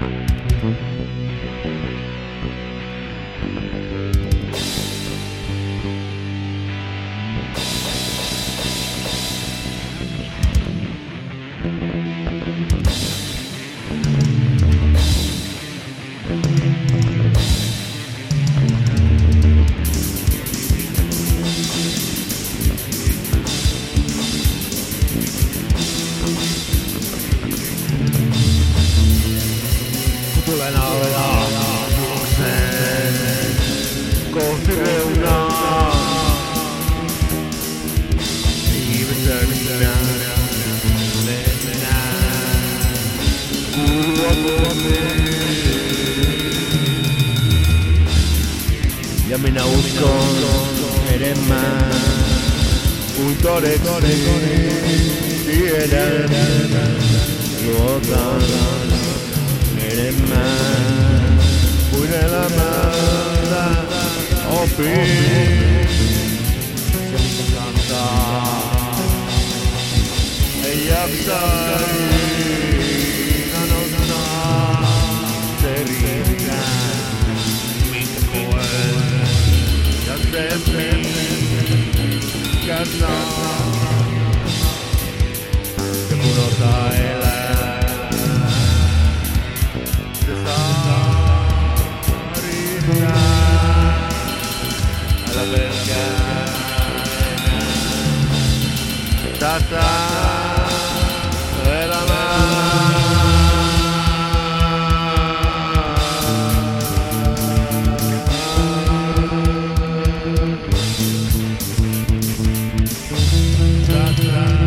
Música Tulen alla juoksen kohti reunaa. Viimeisen minä lennän kuulua kohti. Ja minä uskon enemmän kuin todeksi tiedän. Luotan enemmän kuin elämältä opin. Se mitä kantaa ei jaksa liian ottaa. Se riittää, mitä koen ja se kun Tata Verama. Tata.